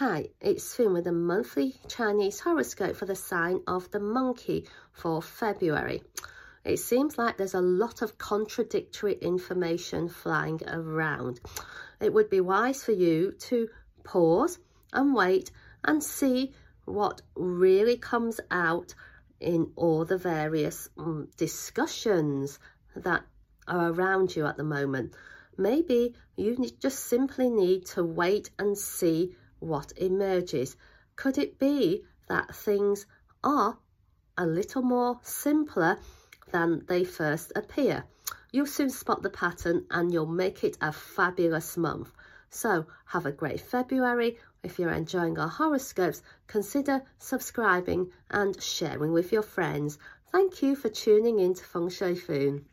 Hi, it's Finn with a monthly Chinese horoscope for the sign of the monkey for February. It seems like there's a lot of contradictory information flying around. It would be wise for you to pause and wait and see what really comes out in all the various um, discussions that are around you at the moment. Maybe you just simply need to wait and see what emerges. Could it be that things are a little more simpler than they first appear? You'll soon spot the pattern and you'll make it a fabulous month. So have a great February. If you're enjoying our horoscopes, consider subscribing and sharing with your friends. Thank you for tuning in to Feng Shui Foon.